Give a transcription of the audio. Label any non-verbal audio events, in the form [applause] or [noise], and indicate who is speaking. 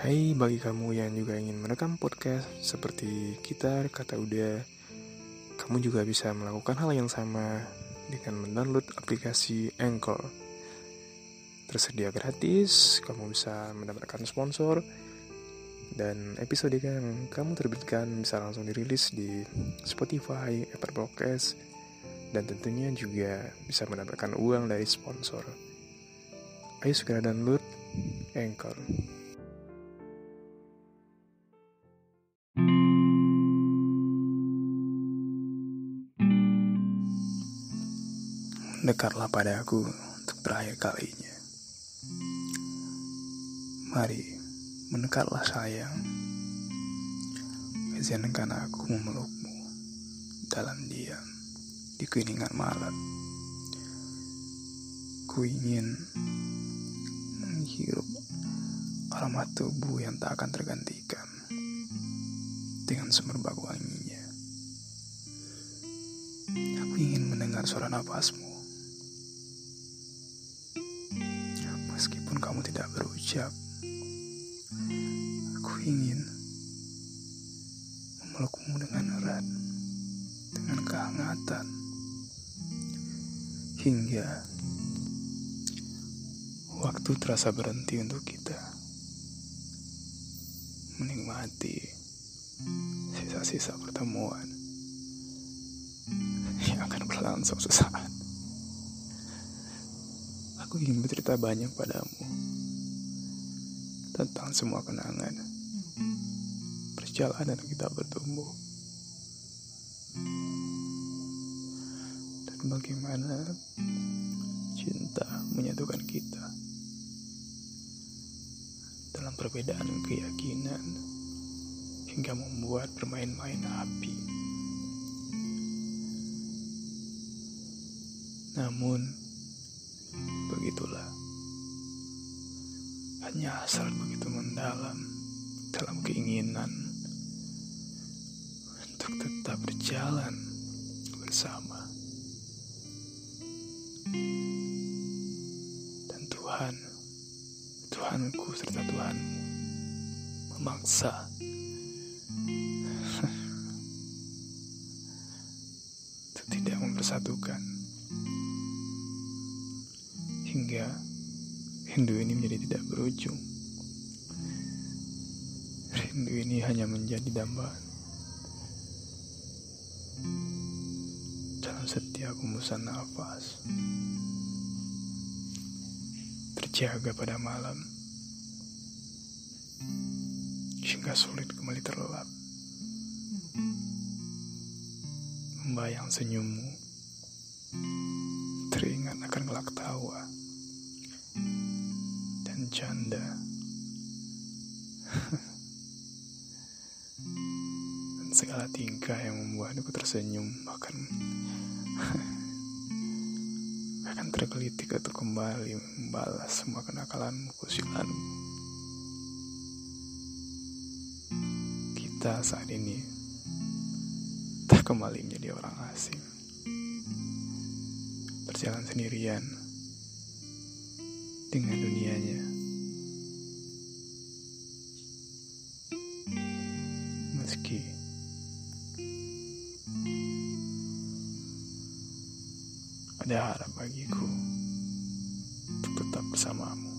Speaker 1: Hai bagi kamu yang juga ingin merekam podcast seperti kita kata udah Kamu juga bisa melakukan hal yang sama dengan mendownload aplikasi Anchor Tersedia gratis, kamu bisa mendapatkan sponsor Dan episode yang kamu terbitkan bisa langsung dirilis di Spotify, Apple Podcast Dan tentunya juga bisa mendapatkan uang dari sponsor Ayo segera download Anchor. Dekatlah padaku untuk terakhir kalinya. Mari, mendekatlah sayang. Izinkan aku memelukmu dalam diam di keningan malam. Ku ingin menghirup aroma tubuh yang tak akan tergantikan dengan semerbak wanginya. Aku ingin mendengar suara nafasmu. Meskipun kamu tidak berucap, aku ingin memelukmu dengan erat, dengan kehangatan, hingga waktu terasa berhenti untuk kita menikmati sisa-sisa pertemuan yang akan berlangsung sesaat. Aku ingin bercerita banyak padamu tentang semua kenangan perjalanan kita bertumbuh dan bagaimana cinta menyatukan kita dalam perbedaan keyakinan hingga membuat bermain-main api. Namun, begitulah. Hanya asal begitu mendalam dalam keinginan untuk tetap berjalan bersama. Dan Tuhan, Tuhanku serta Tuhanmu memaksa [laughs] untuk tidak mempersatukan rindu ini menjadi tidak berujung. Rindu ini hanya menjadi dambaan dalam setiap hembusan nafas. Terjaga pada malam hingga sulit kembali terlelap. Membayang senyummu, teringat akan gelak tawa dan canda. [laughs] dan segala tingkah yang membuatku tersenyum bahkan [laughs] bahkan tergelitik untuk kembali membalas semua kenakalanmu kusilanmu. Kita saat ini tak kembali menjadi orang asing. Berjalan sendirian dengan dunianya. Ada harap bagiku untuk tetap bersamamu.